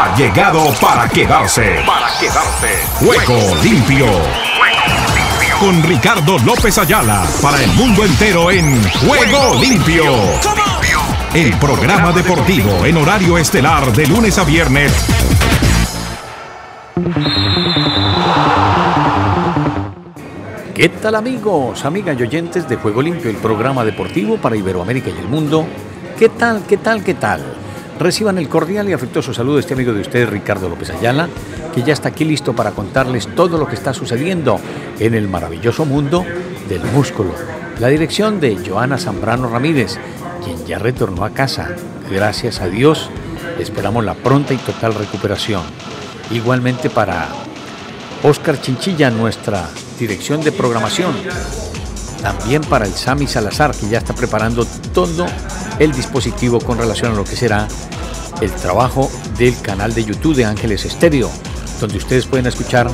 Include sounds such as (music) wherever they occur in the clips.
ha llegado para quedarse. Para quedarse. Juego limpio. Con Ricardo López Ayala para el mundo entero en Juego limpio. El programa deportivo en horario estelar de lunes a viernes. ¿Qué tal amigos, amigas y oyentes de Juego Limpio, el programa deportivo para Iberoamérica y el mundo? ¿Qué tal, qué tal, qué tal? Reciban el cordial y afectuoso saludo de este amigo de ustedes, Ricardo López Ayala, que ya está aquí listo para contarles todo lo que está sucediendo en el maravilloso mundo del músculo. La dirección de Joana Zambrano Ramírez, quien ya retornó a casa. Gracias a Dios, esperamos la pronta y total recuperación. Igualmente para Oscar Chinchilla, nuestra dirección de programación. También para el Sami Salazar, que ya está preparando todo el dispositivo con relación a lo que será el trabajo del canal de YouTube de Ángeles Estéreo, donde ustedes pueden escuchar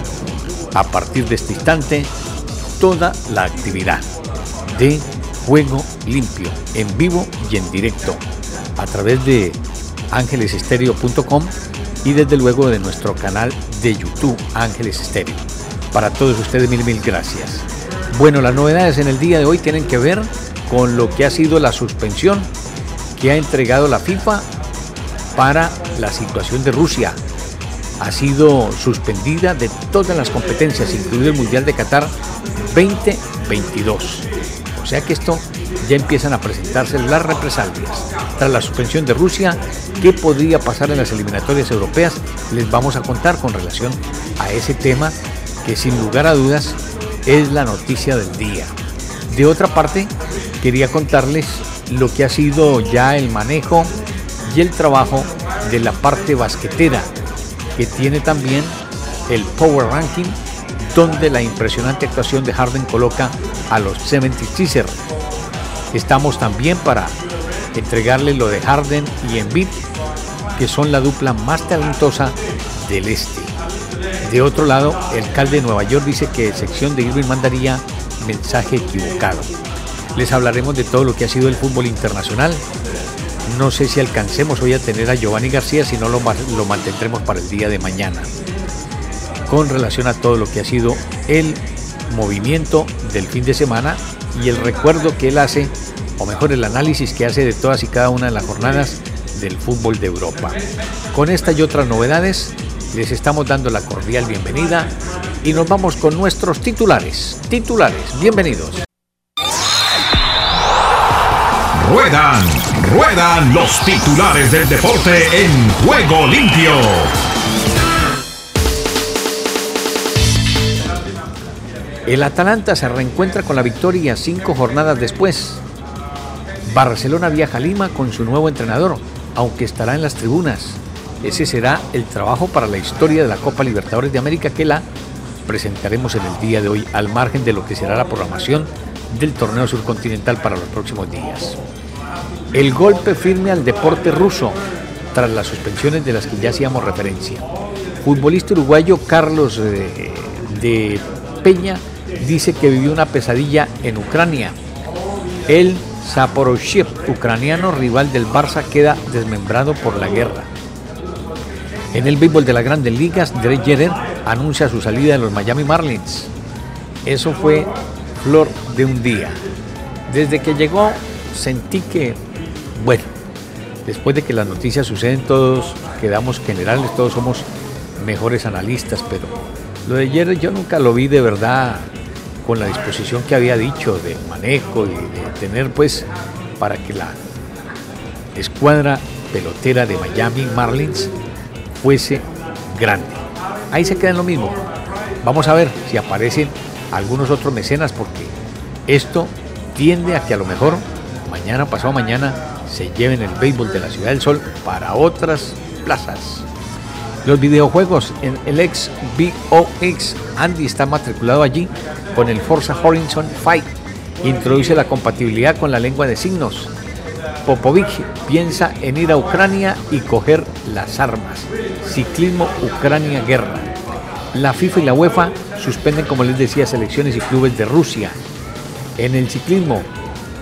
a partir de este instante toda la actividad de Juego Limpio, en vivo y en directo, a través de ángelesestereo.com y desde luego de nuestro canal de YouTube Ángeles Estéreo. Para todos ustedes mil mil gracias. Bueno, las novedades en el día de hoy tienen que ver con lo que ha sido la suspensión que ha entregado la FIFA para la situación de Rusia. Ha sido suspendida de todas las competencias, incluido el Mundial de Qatar 2022. O sea que esto ya empiezan a presentarse las represalias. Tras la suspensión de Rusia, ¿qué podría pasar en las eliminatorias europeas? Les vamos a contar con relación a ese tema que sin lugar a dudas es la noticia del día. De otra parte, quería contarles lo que ha sido ya el manejo y el trabajo de la parte basquetera, que tiene también el Power Ranking, donde la impresionante actuación de Harden coloca a los 76ers. Estamos también para entregarle lo de Harden y Embiid, que son la dupla más talentosa del este. De otro lado, el alcalde de Nueva York dice que sección de Irving mandaría mensaje equivocado. Les hablaremos de todo lo que ha sido el fútbol internacional. No sé si alcancemos hoy a tener a Giovanni García, si no lo, lo mantendremos para el día de mañana. Con relación a todo lo que ha sido el movimiento del fin de semana y el recuerdo que él hace, o mejor el análisis que hace de todas y cada una de las jornadas del fútbol de Europa. Con esta y otras novedades, les estamos dando la cordial bienvenida y nos vamos con nuestros titulares. Titulares, bienvenidos. Ruedan, ruedan los titulares del deporte en juego limpio. El Atalanta se reencuentra con la victoria cinco jornadas después. Barcelona viaja a Lima con su nuevo entrenador, aunque estará en las tribunas. Ese será el trabajo para la historia de la Copa Libertadores de América que la presentaremos en el día de hoy, al margen de lo que será la programación del torneo surcontinental para los próximos días. El golpe firme al deporte ruso tras las suspensiones de las que ya hacíamos referencia. Futbolista uruguayo Carlos de, de Peña dice que vivió una pesadilla en Ucrania. El Zaporozhyev, ucraniano rival del Barça, queda desmembrado por la guerra. En el béisbol de las grandes ligas, Derek Jeter anuncia su salida de los Miami Marlins. Eso fue flor de un día. Desde que llegó sentí que, bueno, después de que las noticias suceden todos, quedamos generales, todos somos mejores analistas, pero lo de ayer yo nunca lo vi de verdad con la disposición que había dicho de manejo y de tener pues para que la escuadra pelotera de Miami Marlins fuese grande. Ahí se queda en lo mismo. Vamos a ver si aparecen algunos otros mecenas porque esto tiende a que a lo mejor mañana, pasado mañana, se lleven el béisbol de la Ciudad del Sol para otras plazas. Los videojuegos en el ex BOX, Andy está matriculado allí con el Forza Horizon Fight. Introduce la compatibilidad con la lengua de signos. Popovic piensa en ir a Ucrania y coger las armas. Ciclismo Ucrania Guerra. La FIFA y la UEFA suspenden, como les decía, selecciones y clubes de Rusia. En el ciclismo,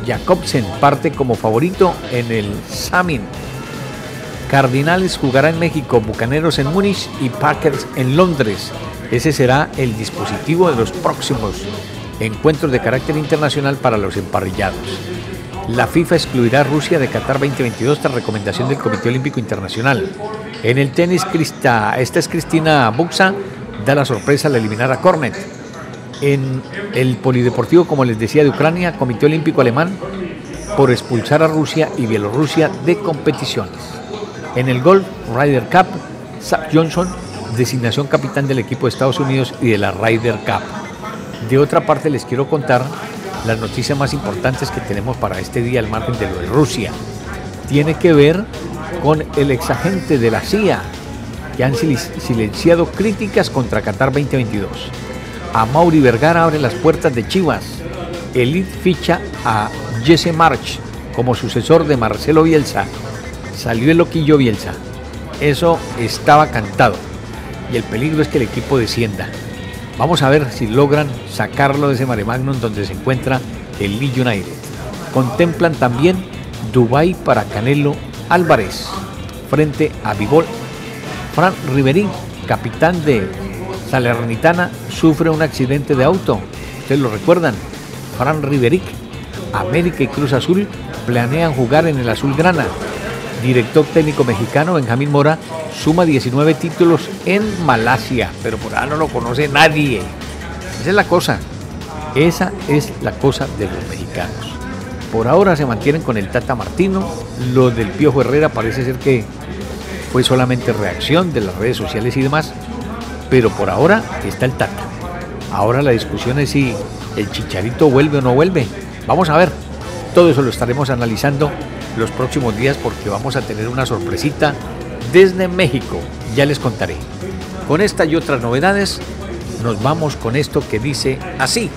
Jakobsen parte como favorito en el Samin. Cardinales jugará en México, Bucaneros en Múnich y Packers en Londres. Ese será el dispositivo de los próximos encuentros de carácter internacional para los emparrillados. La FIFA excluirá a Rusia de Qatar 2022 tras recomendación del Comité Olímpico Internacional. En el tenis, esta es Cristina Buxa, da la sorpresa al eliminar a Cornet. En el polideportivo, como les decía, de Ucrania, Comité Olímpico Alemán por expulsar a Rusia y Bielorrusia de competiciones. En el golf Ryder Cup, Zach Johnson, designación capitán del equipo de Estados Unidos y de la Ryder Cup. De otra parte, les quiero contar las noticias más importantes que tenemos para este día al margen de lo de Rusia. Tiene que ver con el exagente de la CIA, que han silenciado críticas contra Qatar 2022. A Mauri Vergara abre las puertas de Chivas. Elite ficha a Jesse March como sucesor de Marcelo Bielsa. Salió el loquillo Bielsa. Eso estaba cantado. Y el peligro es que el equipo descienda. Vamos a ver si logran sacarlo de ese mare magnum donde se encuentra el Lee United. Contemplan también Dubai para Canelo Álvarez frente a Bigol. Fran Riverín, capitán de Salernitana, sufre un accidente de auto. Ustedes lo recuerdan. Fran Riveric, América y Cruz Azul planean jugar en el Azul Grana. Director técnico mexicano Benjamín Mora suma 19 títulos en Malasia, pero por ahora no lo conoce nadie. Esa es la cosa. Esa es la cosa de los mexicanos. Por ahora se mantienen con el Tata Martino. Lo del Piojo Herrera parece ser que fue solamente reacción de las redes sociales y demás. Pero por ahora está el Tata. Ahora la discusión es si el Chicharito vuelve o no vuelve. Vamos a ver. Todo eso lo estaremos analizando los próximos días porque vamos a tener una sorpresita desde México. Ya les contaré. Con esta y otras novedades, nos vamos con esto que dice así.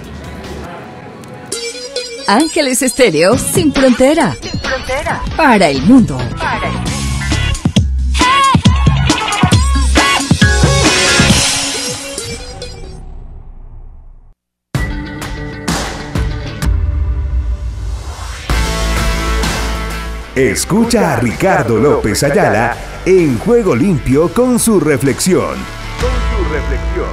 Ángeles Estéreo sin frontera. Sin frontera. Para el mundo. Para el mundo. Escucha a Ricardo López Ayala en Juego Limpio con su reflexión. Con su reflexión.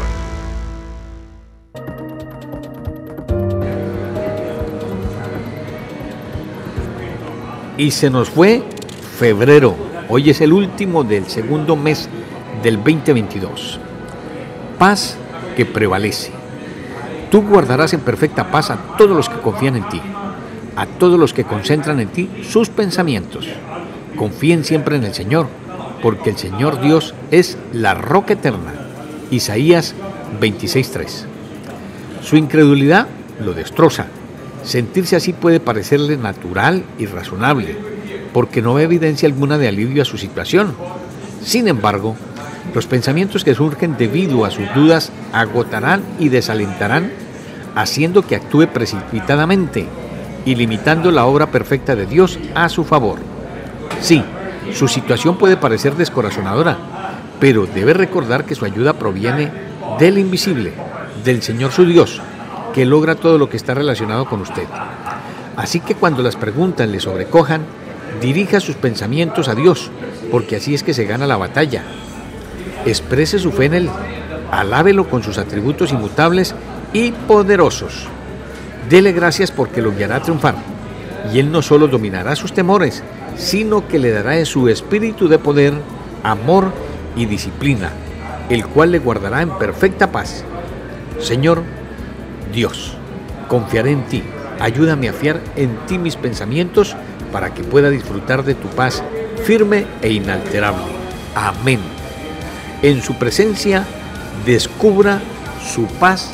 Y se nos fue febrero. Hoy es el último del segundo mes del 2022. Paz que prevalece. Tú guardarás en perfecta paz a todos los que confían en ti a todos los que concentran en ti sus pensamientos. Confíen siempre en el Señor, porque el Señor Dios es la roca eterna. Isaías 26.3. Su incredulidad lo destroza. Sentirse así puede parecerle natural y razonable, porque no ve evidencia alguna de alivio a su situación. Sin embargo, los pensamientos que surgen debido a sus dudas agotarán y desalentarán, haciendo que actúe precipitadamente y limitando la obra perfecta de Dios a su favor. Sí, su situación puede parecer descorazonadora, pero debe recordar que su ayuda proviene del invisible, del Señor su Dios, que logra todo lo que está relacionado con usted. Así que cuando las preguntas le sobrecojan, dirija sus pensamientos a Dios, porque así es que se gana la batalla. Exprese su fe en Él, alábelo con sus atributos inmutables y poderosos. Dele gracias porque lo guiará a triunfar. Y Él no solo dominará sus temores, sino que le dará en su espíritu de poder, amor y disciplina, el cual le guardará en perfecta paz. Señor, Dios, confiaré en ti. Ayúdame a fiar en ti mis pensamientos para que pueda disfrutar de tu paz firme e inalterable. Amén. En su presencia descubra su paz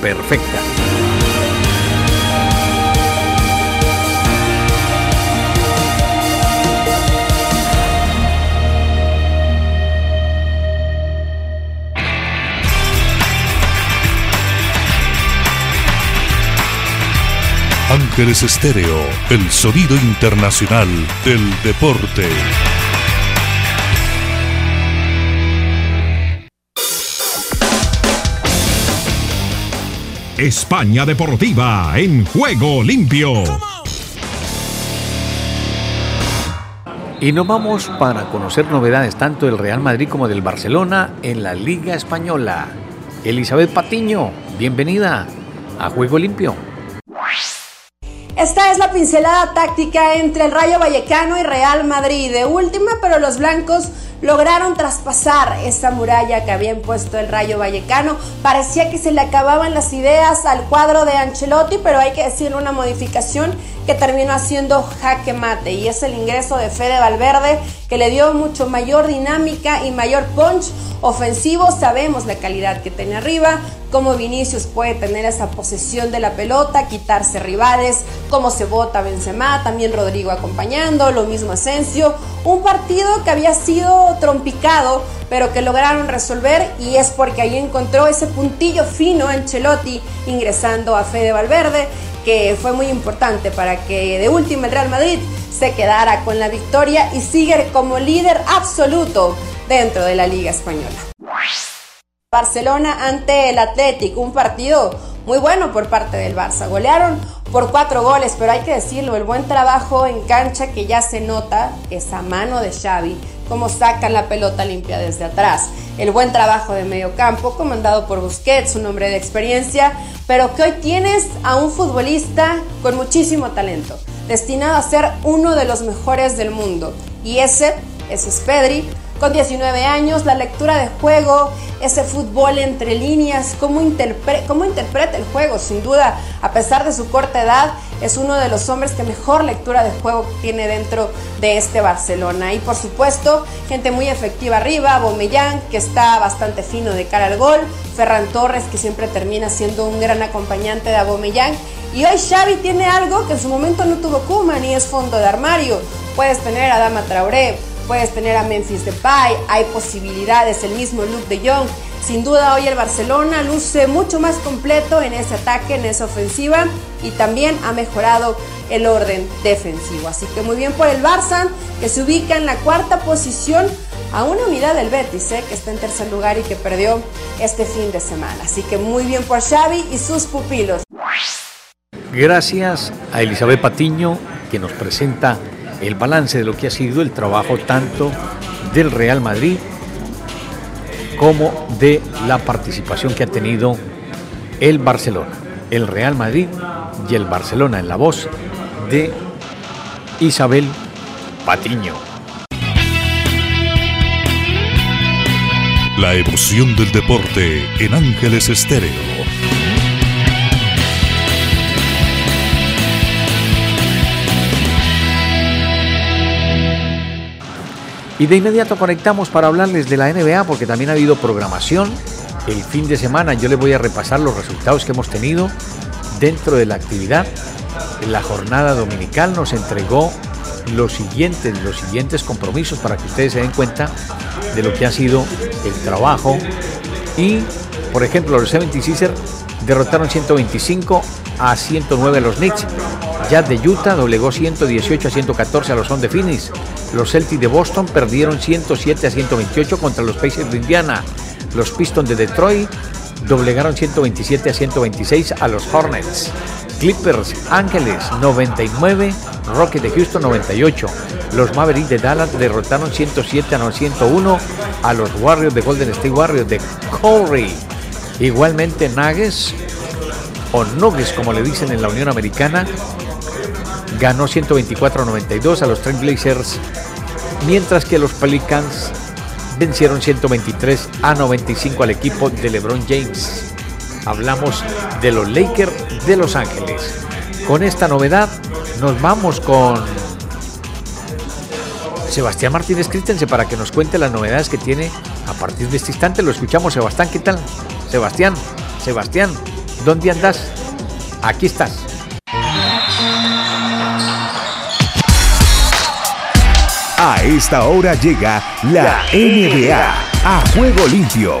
perfecta. Ángeles Estéreo, el sonido internacional del deporte. España Deportiva en juego limpio. Y nos vamos para conocer novedades tanto del Real Madrid como del Barcelona en la Liga Española. Elizabeth Patiño, bienvenida a Juego Limpio. Esta es la pincelada táctica entre el Rayo Vallecano y Real Madrid. De última, pero los blancos lograron traspasar esa muralla que había impuesto el Rayo Vallecano. Parecía que se le acababan las ideas al cuadro de Ancelotti, pero hay que decir una modificación que terminó haciendo jaque mate y es el ingreso de Fede Valverde que le dio mucho mayor dinámica y mayor punch ofensivo. Sabemos la calidad que tiene arriba, cómo Vinicius puede tener esa posesión de la pelota, quitarse rivales, cómo se vota Benzema, también Rodrigo acompañando, lo mismo Asensio. Un partido que había sido trompicado, pero que lograron resolver y es porque ahí encontró ese puntillo fino Ancelotti ingresando a Fede Valverde que fue muy importante para que de última el Real Madrid se quedara con la victoria y sigue como líder absoluto dentro de la Liga Española. Barcelona ante el Athletic, un partido muy bueno por parte del Barça. Golearon por cuatro goles, pero hay que decirlo, el buen trabajo en cancha que ya se nota, esa mano de Xavi, cómo sacan la pelota limpia desde atrás. El buen trabajo de medio campo, comandado por Busquets, un hombre de experiencia, pero que hoy tienes a un futbolista con muchísimo talento, destinado a ser uno de los mejores del mundo. Y ese, ese es Pedri, con 19 años, la lectura de juego, ese fútbol entre líneas, cómo, cómo interpreta el juego, sin duda, a pesar de su corta edad, es uno de los hombres que mejor lectura de juego tiene dentro de este Barcelona. Y por supuesto, gente muy efectiva arriba, Bomellán, que está bastante fino de cara al gol, Ferran Torres, que siempre termina siendo un gran acompañante de Abomellán. Y hoy Xavi tiene algo que en su momento no tuvo Kuma, ni es fondo de armario. Puedes tener a Dama Traoré, puedes tener a Memphis Depay, hay posibilidades, el mismo Luke de Jong. Sin duda hoy el Barcelona luce mucho más completo en ese ataque, en esa ofensiva y también ha mejorado el orden defensivo. Así que muy bien por el Barça, que se ubica en la cuarta posición a una unidad del Betis, ¿eh? que está en tercer lugar y que perdió este fin de semana. Así que muy bien por Xavi y sus pupilos. Gracias a Elizabeth Patiño, que nos presenta el balance de lo que ha sido el trabajo tanto del Real Madrid como de la participación que ha tenido el Barcelona, el Real Madrid y el Barcelona en la voz de Isabel Patiño. La emoción del deporte en Ángeles Estéreo. Y de inmediato conectamos para hablarles de la NBA porque también ha habido programación. El fin de semana yo les voy a repasar los resultados que hemos tenido dentro de la actividad. La jornada dominical nos entregó los siguientes, los siguientes compromisos para que ustedes se den cuenta de lo que ha sido el trabajo. Y, por ejemplo, los 76ers derrotaron 125 a 109 a los Knicks. Jazz de Utah doblegó 118 a 114 a los On de Phoenix. Los Celtics de Boston perdieron 107 a 128 contra los Pacers de Indiana. Los Pistons de Detroit doblegaron 127 a 126 a los Hornets. Clippers Ángeles 99, Rockets de Houston 98. Los Mavericks de Dallas derrotaron 107 a 101 a los Warriors de Golden State Warriors de Curry. Igualmente Nuggets o Nuggets como le dicen en la Unión Americana ganó 124 a 92 a los Blazers, mientras que los Pelicans vencieron 123 a 95 al equipo de LeBron James. Hablamos de los Lakers de Los Ángeles. Con esta novedad nos vamos con Sebastián Martínez Crítense para que nos cuente las novedades que tiene a partir de este instante. Lo escuchamos, Sebastián, ¿qué tal? Sebastián, Sebastián, ¿dónde andas? Aquí estás. A esta hora llega la NBA a juego limpio.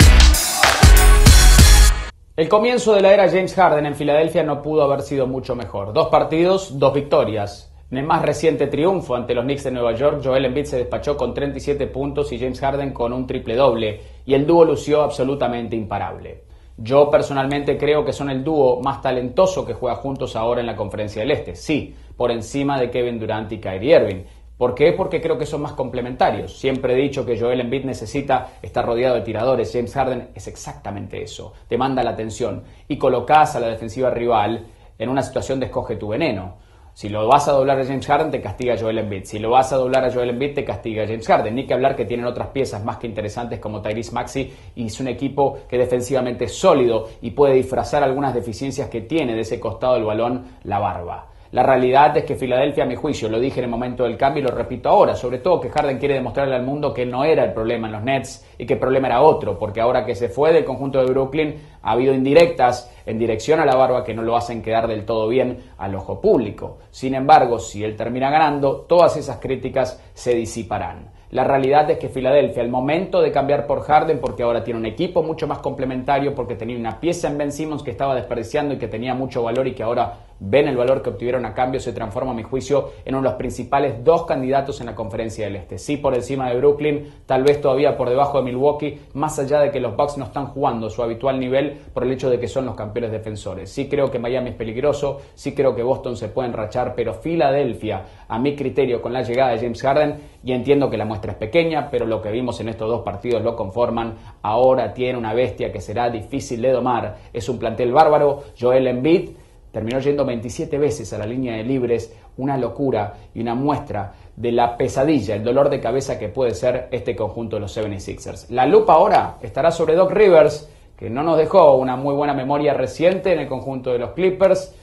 El comienzo de la era James Harden en Filadelfia no pudo haber sido mucho mejor. Dos partidos, dos victorias. En el más reciente triunfo ante los Knicks de Nueva York, Joel Embiid se despachó con 37 puntos y James Harden con un triple doble, y el dúo lució absolutamente imparable. Yo personalmente creo que son el dúo más talentoso que juega juntos ahora en la Conferencia del Este, sí, por encima de Kevin Durant y Kyrie Irving ¿Por qué? Porque creo que son más complementarios. Siempre he dicho que Joel Embiid necesita estar rodeado de tiradores. James Harden es exactamente eso. Te manda la atención y colocas a la defensiva rival en una situación de escoge tu veneno. Si lo vas a doblar a James Harden, te castiga Joel Embiid. Si lo vas a doblar a Joel Embiid, te castiga James Harden. Ni que hablar que tienen otras piezas más que interesantes como Tyrese Maxi y es un equipo que defensivamente es sólido y puede disfrazar algunas deficiencias que tiene de ese costado del balón la barba. La realidad es que Filadelfia, a mi juicio, lo dije en el momento del cambio y lo repito ahora, sobre todo que Harden quiere demostrarle al mundo que no era el problema en los Nets y que el problema era otro, porque ahora que se fue del conjunto de Brooklyn ha habido indirectas en dirección a la barba que no lo hacen quedar del todo bien al ojo público. Sin embargo, si él termina ganando, todas esas críticas se disiparán. La realidad es que Filadelfia, al momento de cambiar por Harden, porque ahora tiene un equipo mucho más complementario, porque tenía una pieza en Ben Simmons que estaba desperdiciando y que tenía mucho valor y que ahora ven el valor que obtuvieron a cambio, se transforma, a mi juicio, en uno de los principales dos candidatos en la conferencia del Este. Sí por encima de Brooklyn, tal vez todavía por debajo de Milwaukee, más allá de que los Bucks no están jugando su habitual nivel por el hecho de que son los campeones defensores. Sí creo que Miami es peligroso, sí creo que Boston se puede enrachar, pero Filadelfia, a mi criterio, con la llegada de James Harden, y entiendo que la muestra es pequeña, pero lo que vimos en estos dos partidos lo conforman. Ahora tiene una bestia que será difícil de domar. Es un plantel bárbaro. Joel Embiid terminó yendo 27 veces a la línea de libres, una locura y una muestra de la pesadilla, el dolor de cabeza que puede ser este conjunto de los 76ers. La lupa ahora estará sobre Doc Rivers, que no nos dejó una muy buena memoria reciente en el conjunto de los Clippers.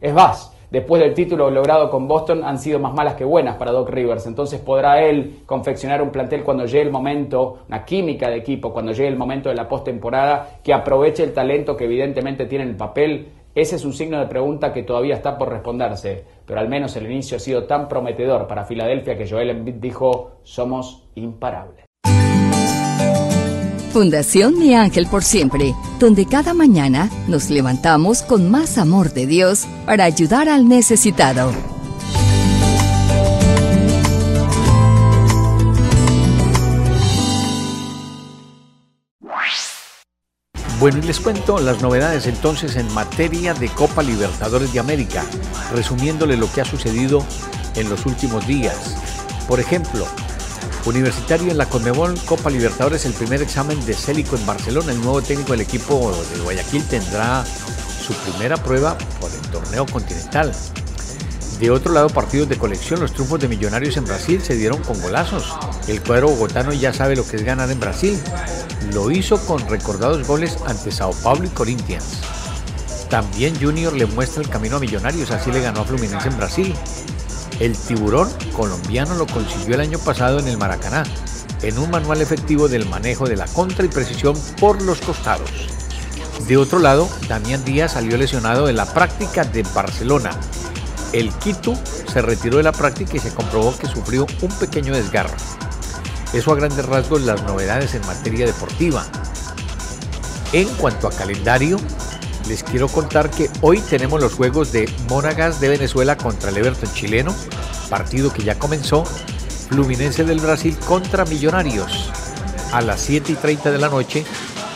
Es más, después del título logrado con Boston han sido más malas que buenas para Doc Rivers. Entonces podrá él confeccionar un plantel cuando llegue el momento, una química de equipo, cuando llegue el momento de la postemporada, que aproveche el talento que evidentemente tiene en el papel. Ese es un signo de pregunta que todavía está por responderse, pero al menos el inicio ha sido tan prometedor para Filadelfia que Joel Embiid dijo, somos imparables. Fundación Mi Ángel por Siempre, donde cada mañana nos levantamos con más amor de Dios para ayudar al necesitado. Bueno, y les cuento las novedades entonces en materia de Copa Libertadores de América, resumiéndole lo que ha sucedido en los últimos días. Por ejemplo, Universitario en la Conmebol Copa Libertadores, el primer examen de Célico en Barcelona. El nuevo técnico del equipo de Guayaquil tendrá su primera prueba por el torneo continental. De otro lado, partidos de colección, los triunfos de Millonarios en Brasil se dieron con golazos. El cuadro bogotano ya sabe lo que es ganar en Brasil. Lo hizo con recordados goles ante Sao Paulo y Corinthians. También Junior le muestra el camino a Millonarios, así le ganó a Fluminense en Brasil. El tiburón colombiano lo consiguió el año pasado en el Maracaná, en un manual efectivo del manejo de la contra y precisión por los costados. De otro lado, Damián Díaz salió lesionado en la práctica de Barcelona. El Quito se retiró de la práctica y se comprobó que sufrió un pequeño desgarro. Eso a grandes rasgos las novedades en materia deportiva. En cuanto a calendario, les quiero contar que hoy tenemos los juegos de Monagas de Venezuela contra el Everton chileno, partido que ya comenzó, Fluminense del Brasil contra Millonarios a las 7 y 30 de la noche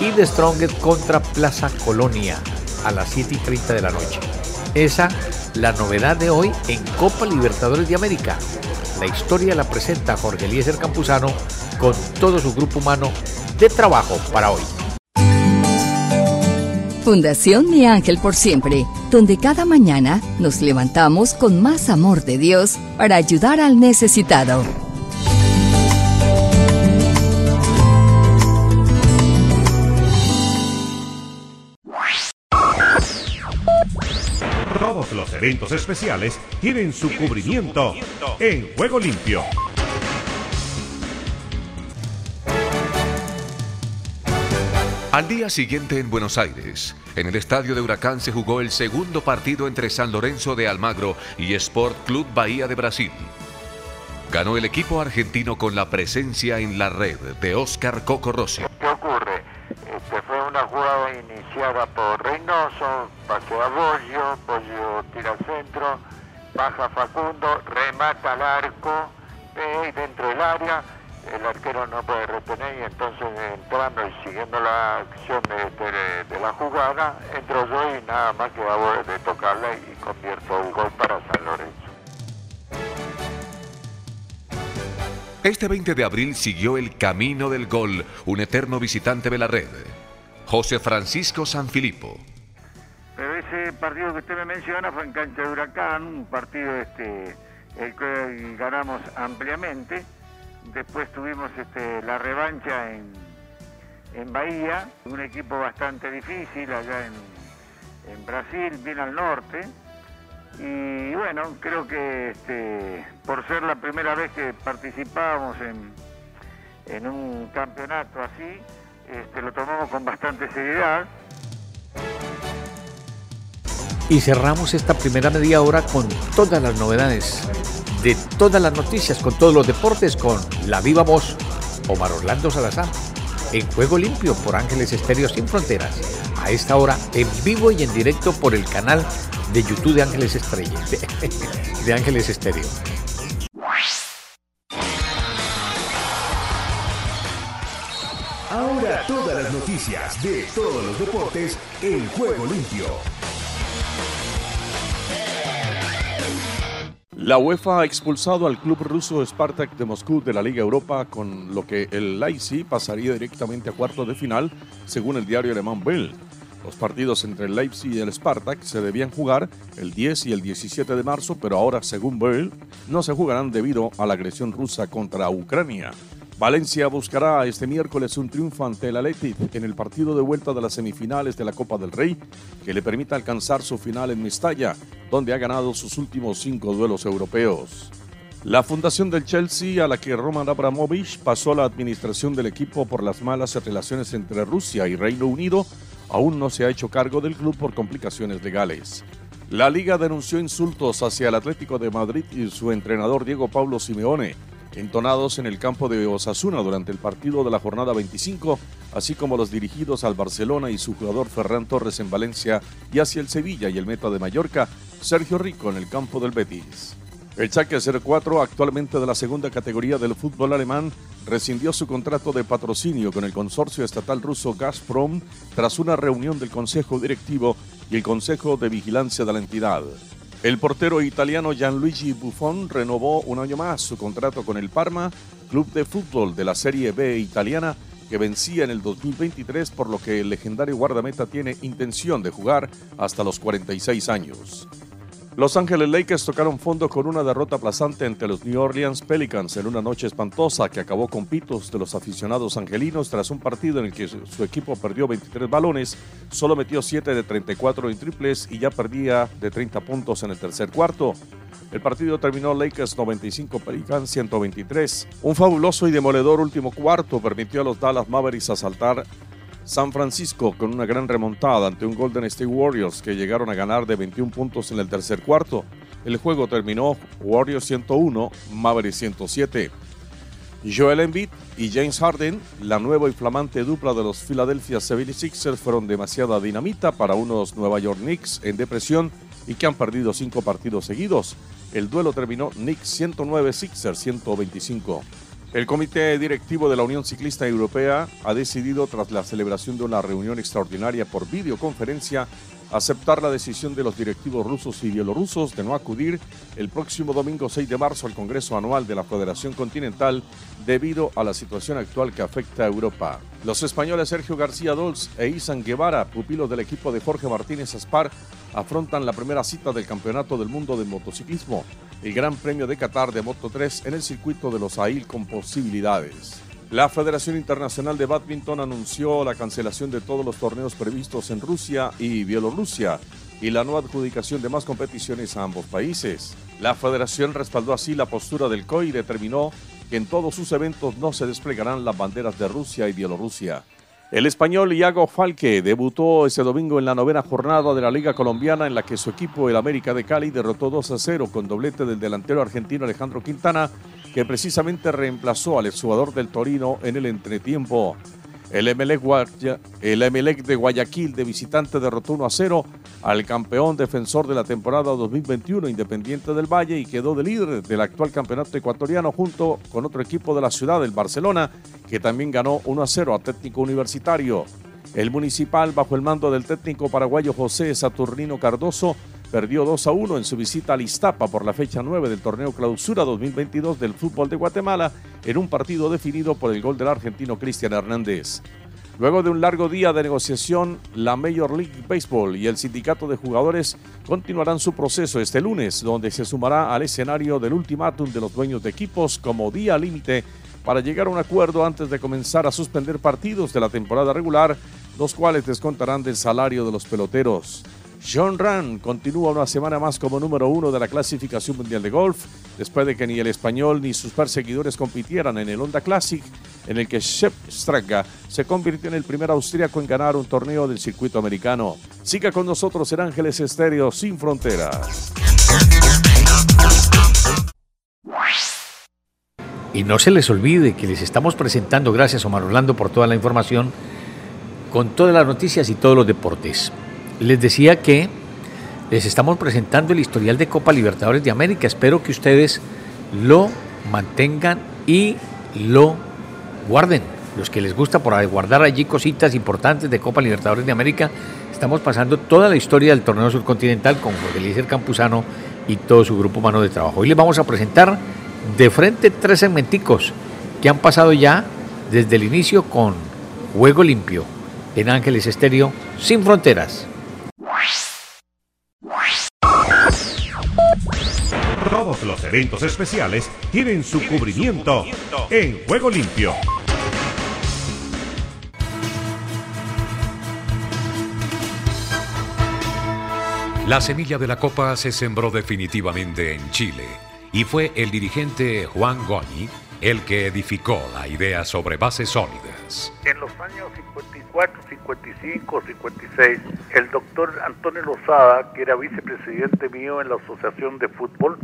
y The Strongest contra Plaza Colonia a las 7 y 30 de la noche. Esa la novedad de hoy en Copa Libertadores de América. La historia la presenta Jorge Eliezer Campuzano con todo su grupo humano de trabajo para hoy. Fundación Mi Ángel por Siempre, donde cada mañana nos levantamos con más amor de Dios para ayudar al necesitado. Todos los eventos especiales tienen su cubrimiento en Juego Limpio. Al día siguiente en Buenos Aires, en el estadio de Huracán se jugó el segundo partido entre San Lorenzo de Almagro y Sport Club Bahía de Brasil. Ganó el equipo argentino con la presencia en la red de Oscar Coco Rossi. ¿Qué ocurre? Fue una jugada iniciada por Reynoso, pasó a Bollo, Bollo tira al centro, baja Facundo, remata al arco, eh, dentro del área, el arquero no puede retener y entonces entrando y siguiendo la acción de, de- la jugada, entro yo y nada más que hago de tocarla y convierto un gol para San Lorenzo. Este 20 de abril siguió el camino del gol, un eterno visitante de la red, José Francisco Sanfilippo. Pero ese partido que usted me menciona fue en cancha de Huracán, un partido este, el que ganamos ampliamente. Después tuvimos este, la revancha en, en Bahía, un equipo bastante difícil allá en, en Brasil, bien al norte. Y bueno, creo que este, por ser la primera vez que participábamos en, en un campeonato así, este, lo tomamos con bastante seriedad. Y cerramos esta primera media hora con todas las novedades de todas las noticias, con todos los deportes, con la viva voz Omar Orlando Salazar. En Juego Limpio por Ángeles Estéreo Sin Fronteras. A esta hora en vivo y en directo por el canal de YouTube de Ángeles Estrella, de, (laughs) de Ángeles Estéreo. Todas las noticias de todos los deportes en Juego Limpio. La UEFA ha expulsado al club ruso Spartak de Moscú de la Liga Europa, con lo que el Leipzig pasaría directamente a cuartos de final, según el diario alemán Bild. Los partidos entre el Leipzig y el Spartak se debían jugar el 10 y el 17 de marzo, pero ahora, según Bild, no se jugarán debido a la agresión rusa contra Ucrania. Valencia buscará este miércoles un triunfo ante el Athletic en el partido de vuelta de las semifinales de la Copa del Rey, que le permita alcanzar su final en Mestalla, donde ha ganado sus últimos cinco duelos europeos. La fundación del Chelsea, a la que Roman Abramovich pasó la administración del equipo por las malas relaciones entre Rusia y Reino Unido, aún no se ha hecho cargo del club por complicaciones legales. La liga denunció insultos hacia el Atlético de Madrid y su entrenador Diego Pablo Simeone, entonados en el campo de Osasuna durante el partido de la jornada 25, así como los dirigidos al Barcelona y su jugador Ferran Torres en Valencia y hacia el Sevilla y el meta de Mallorca, Sergio Rico en el campo del Betis. El Schalke 04, actualmente de la segunda categoría del fútbol alemán, rescindió su contrato de patrocinio con el consorcio estatal ruso Gazprom tras una reunión del Consejo Directivo y el Consejo de Vigilancia de la entidad. El portero italiano Gianluigi Buffon renovó un año más su contrato con el Parma, club de fútbol de la Serie B italiana, que vencía en el 2023, por lo que el legendario guardameta tiene intención de jugar hasta los 46 años. Los Ángeles Lakers tocaron fondo con una derrota aplastante ante los New Orleans Pelicans en una noche espantosa que acabó con pitos de los aficionados angelinos tras un partido en el que su equipo perdió 23 balones, solo metió 7 de 34 en triples y ya perdía de 30 puntos en el tercer cuarto. El partido terminó Lakers 95, Pelicans 123. Un fabuloso y demoledor último cuarto permitió a los Dallas Mavericks asaltar San Francisco con una gran remontada ante un Golden State Warriors que llegaron a ganar de 21 puntos en el tercer cuarto. El juego terminó Warriors 101, Mavericks 107. Joel Embiid y James Harden, la nueva y flamante dupla de los Philadelphia 76ers, fueron demasiada dinamita para unos Nueva York Knicks en depresión y que han perdido cinco partidos seguidos. El duelo terminó Knicks 109, Sixers 125. El Comité Directivo de la Unión Ciclista Europea ha decidido, tras la celebración de una reunión extraordinaria por videoconferencia, aceptar la decisión de los directivos rusos y bielorrusos de no acudir el próximo domingo 6 de marzo al Congreso Anual de la Federación Continental debido a la situación actual que afecta a Europa. Los españoles Sergio García Dols e Isan Guevara, pupilos del equipo de Jorge Martínez Aspar, afrontan la primera cita del Campeonato del Mundo de Motociclismo, el Gran Premio de Qatar de Moto 3 en el circuito de los AIL con posibilidades. La Federación Internacional de Badminton anunció la cancelación de todos los torneos previstos en Rusia y Bielorrusia y la no adjudicación de más competiciones a ambos países. La federación respaldó así la postura del COI y determinó que en todos sus eventos no se desplegarán las banderas de Rusia y Bielorrusia. El español Iago Falque debutó ese domingo en la novena jornada de la Liga Colombiana en la que su equipo, el América de Cali, derrotó 2 a 0 con doblete del delantero argentino Alejandro Quintana que precisamente reemplazó al exjugador del Torino en el entretiempo. El Emelec, el de Guayaquil de visitante derrotó 1 a 0 al campeón defensor de la temporada 2021 Independiente del Valle y quedó de líder del actual campeonato ecuatoriano junto con otro equipo de la ciudad, el Barcelona, que también ganó 1 a 0 a Técnico Universitario. El municipal, bajo el mando del técnico paraguayo José Saturnino Cardoso, perdió 2 a 1 en su visita al Iztapa por la fecha 9 del torneo Clausura 2022 del fútbol de Guatemala en un partido definido por el gol del argentino Cristian Hernández. Luego de un largo día de negociación, la Major League Baseball y el sindicato de jugadores continuarán su proceso este lunes, donde se sumará al escenario del ultimátum de los dueños de equipos como día límite para llegar a un acuerdo antes de comenzar a suspender partidos de la temporada regular, los cuales descontarán del salario de los peloteros. John Ran continúa una semana más como número uno de la clasificación mundial de golf, después de que ni el español ni sus perseguidores compitieran en el Honda Classic, en el que Shep Straga se convirtió en el primer austríaco en ganar un torneo del circuito americano. Siga con nosotros en Ángeles Estéreo Sin Fronteras. Y no se les olvide que les estamos presentando, gracias Omar Orlando por toda la información, con todas las noticias y todos los deportes les decía que les estamos presentando el historial de Copa Libertadores de América. Espero que ustedes lo mantengan y lo guarden. Los que les gusta por guardar allí cositas importantes de Copa Libertadores de América, estamos pasando toda la historia del torneo surcontinental con Jorge Eliezer Campuzano y todo su grupo humano de trabajo. Hoy les vamos a presentar de frente tres segmenticos que han pasado ya desde el inicio con Juego Limpio en Ángeles Estéreo sin fronteras. Todos los eventos especiales tienen su, cubrimiento, en Juego Limpio. La semilla de la Copa se sembró definitivamente en Chile y fue el dirigente Juan Goñi el que edificó la idea sobre bases sólidas. En los años 54, 55, 56, el doctor Antonio Lozada, que era vicepresidente mío en la Asociación de Fútbol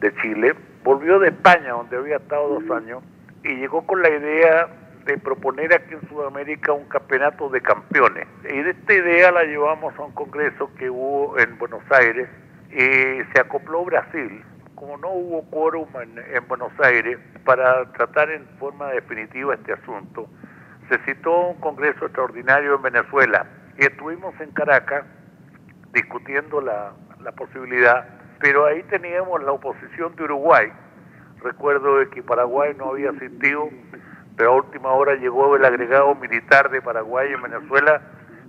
de Chile, volvió de España, donde había estado dos años, y llegó con la idea de proponer aquí en Sudamérica un campeonato de campeones. Y de esta idea la llevamos a un congreso que hubo en Buenos Aires y se acopló Brasil. Como no hubo quórum en, en Buenos Aires para tratar en forma definitiva este asunto, se citó un congreso extraordinario en Venezuela y estuvimos en Caracas discutiendo la, la posibilidad, pero ahí teníamos la oposición de Uruguay. Recuerdo que Paraguay no había asistido, pero a última hora llegó el agregado militar de Paraguay en Venezuela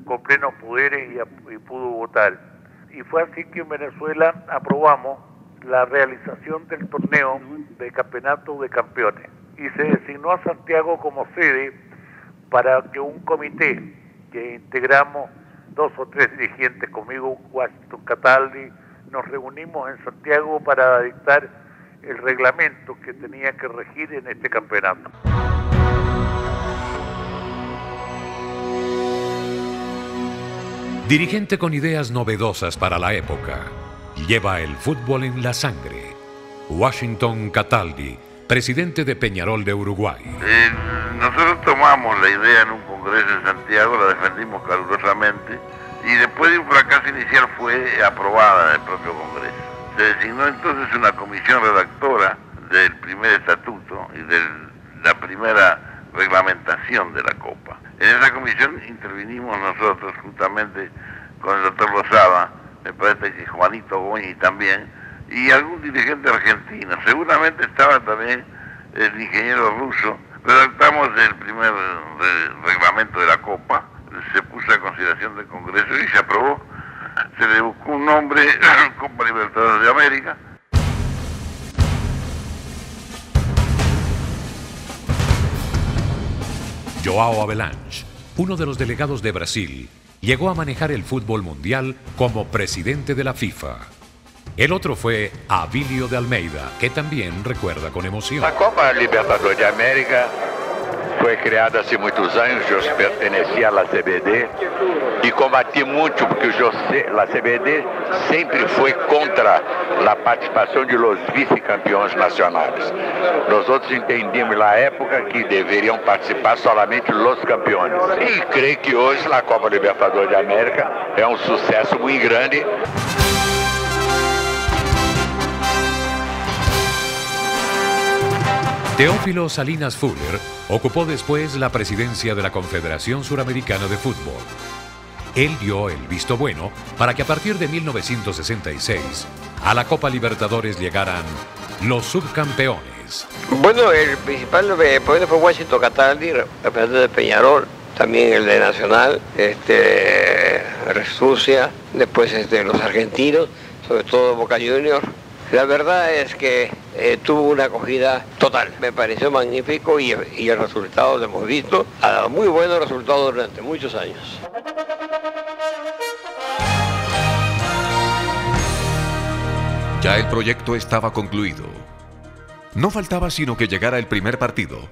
con plenos poderes y, y pudo votar. Y fue así que en Venezuela aprobamos la realización del torneo de campeonato de campeones y se designó a Santiago como sede para que un comité que integramos dos o tres dirigentes conmigo, Washington Cataldi, nos reunimos en Santiago para dictar el reglamento que tenía que regir en este campeonato. Dirigente con ideas novedosas para la época, lleva el fútbol en la sangre. Washington Cataldi, presidente de Peñarol de Uruguay. Eh, nosotros tomamos la idea en un congreso en Santiago, la defendimos calurosamente y después de un fracaso inicial fue aprobada en el propio congreso. Se designó entonces una comisión redactora del primer estatuto y de la primera reglamentación de la Copa. En esa comisión intervinimos nosotros juntamente con el doctor Lozada, me parece que Juanito Goñi también, y algún dirigente argentino. Seguramente estaba también el ingeniero ruso. Redactamos el primer reglamento de la Copa, se puso a consideración del Congreso y se aprobó. Se le buscó un nombre, (coughs) Copa Libertadores de América. Joao Avalanche, uno de los delegados de Brasil, llegó a manejar el fútbol mundial como presidente de la FIFA. El otro fue Avilio de Almeida, que también recuerda con emoción. La Copa Libertadores de América foi criada há muitos anos, eu pertencia à CBD e combati muito porque a CBD sempre foi contra a participação de los vice-campeões nacionais. Nós outros entendíamos na época que deveriam participar somente os campeões. E creio que hoje a Copa Libertadores de América é um sucesso muito grande. Teófilo Salinas Fuller ocupó después la presidencia de la Confederación Suramericana de Fútbol. Él dio el visto bueno para que a partir de 1966 a la Copa Libertadores llegaran los subcampeones. Bueno, el principal eh, fue Washington Cataldi, representante de Peñarol, también el de Nacional, este, Sucia, después este, los argentinos, sobre todo Boca Juniors. La verdad es que eh, tuvo una acogida total. Me pareció magnífico y, y el resultado lo hemos visto. Ha dado muy buenos resultados durante muchos años. Ya el proyecto estaba concluido. No faltaba sino que llegara el primer partido.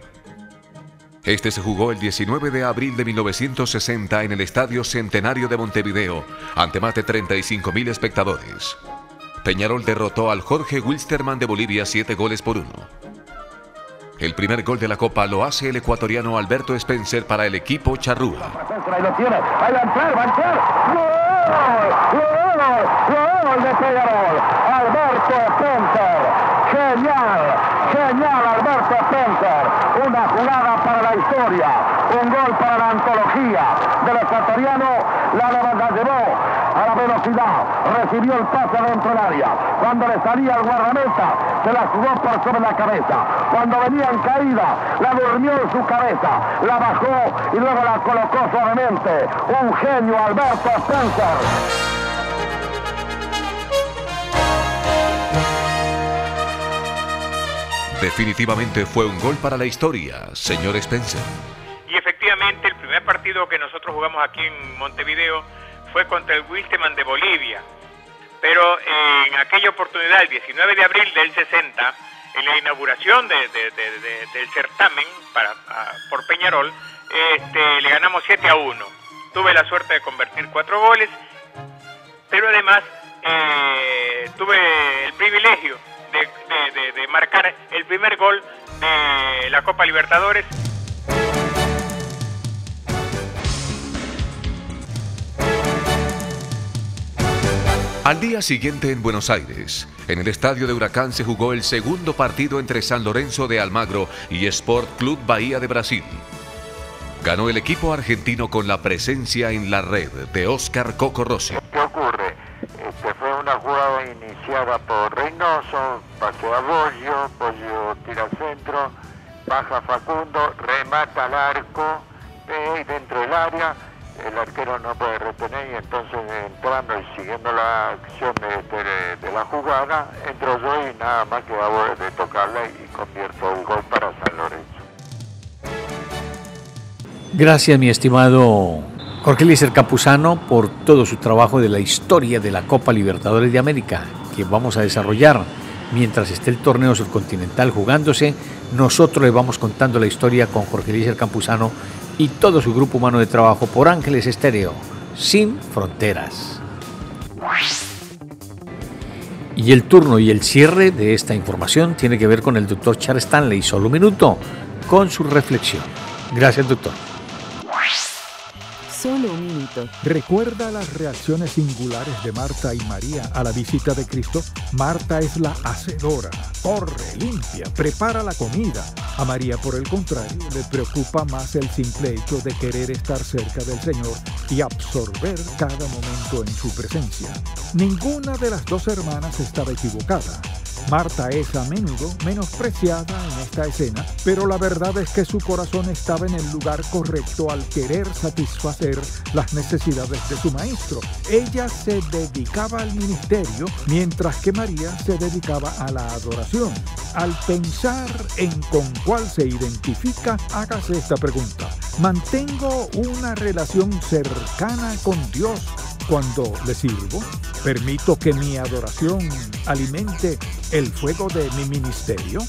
Este se jugó el 19 de abril de 1960 en el Estadio Centenario de Montevideo, ante más de 35.000 espectadores. Peñarol derrotó al Jorge Wilstermann de Bolivia 7 goles por 1. El primer gol de la Copa lo hace el ecuatoriano Alberto Spencer para el equipo Charrúa. Ahí lo tiene, va a entrar, va a entrar. ¡Gol! ¡Gol! ¡Gol de Peñarol! Alberto Spencer. Genial, genial Alberto Spencer. Una jugada para la historia, un gol para la antología del ecuatoriano. La levanta a la velocidad, recibió el pase dentro del área. Cuando le salía el guardameta, se la jugó por sobre la cabeza. Cuando venía en caída, la durmió en su cabeza, la bajó y luego la colocó suavemente. Un genio, Alberto Spencer. Definitivamente fue un gol para la historia, señor Spencer. Y efectivamente el primer partido que nosotros jugamos aquí en Montevideo fue contra el Wilstermann de Bolivia. Pero en aquella oportunidad, el 19 de abril del 60, en la inauguración de- de- de- de- del certamen para, a- por Peñarol, este, le ganamos 7 a 1. Tuve la suerte de convertir cuatro goles, pero además eh, tuve el privilegio de marcar el primer gol de la Copa Libertadores Al día siguiente en Buenos Aires, en el estadio de Huracán se jugó el segundo partido entre San Lorenzo de Almagro y Sport Club Bahía de Brasil. Ganó el equipo argentino con la presencia en la red de Oscar Coco Rossi. ¿Qué ocurre? Este, fue una jugada iniciada por Reynoso, pase a Bollo, Bollo tira al centro, baja Facundo, remata al arco, eh, dentro del área, el arquero no puede retener y entonces entrando y siguiendo la acción de, la jugada, entro yo y nada más que hago de tocarla y convierto el gol para San Lorenzo. Gracias, mi estimado Jorge Lícer Capuzano, por todo su trabajo de la historia de la Copa Libertadores de América, que vamos a desarrollar mientras esté el torneo subcontinental jugándose. Nosotros le vamos contando la historia con Jorge Lícer Campuzano y todo su grupo humano de trabajo por Ángeles Estéreo, sin fronteras. Y el turno y el cierre de esta información tiene que ver con el doctor Charles Stanley. Solo un minuto con su reflexión. Gracias, doctor. ¿Recuerda las reacciones singulares de Marta y María a la visita de Cristo? Marta es la hacedora, corre, limpia, prepara la comida. A María, por el contrario, le preocupa más el simple hecho de querer estar cerca del Señor y absorber cada momento en su presencia. Ninguna de las dos hermanas estaba equivocada. Marta es a menudo menospreciada en esta escena, pero la verdad es que su corazón estaba en el lugar correcto al querer satisfacer las necesidades de su maestro. Ella se dedicaba al ministerio, mientras que María se dedicaba a la adoración. Al pensar en con cuál se identifica, hágase esta pregunta. ¿Mantengo una relación cercana con Dios cuando le sirvo? ¿Permito que mi adoración alimente el fuego de mi ministerio?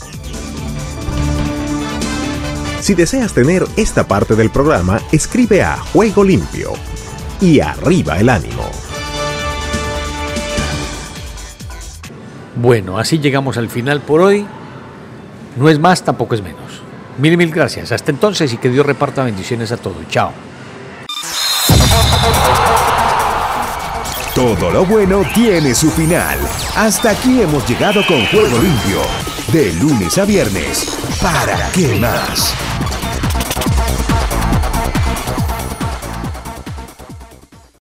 Si deseas tener esta parte del programa, escribe a Juego Limpio y arriba el ánimo. Bueno, así llegamos al final por hoy. No es más, tampoco es menos. Mil y mil gracias. Hasta entonces y que Dios reparta bendiciones a todos. Chao. Todo lo bueno tiene su final. Hasta aquí hemos llegado con Juego Limpio. De lunes a viernes. ¿Para qué más?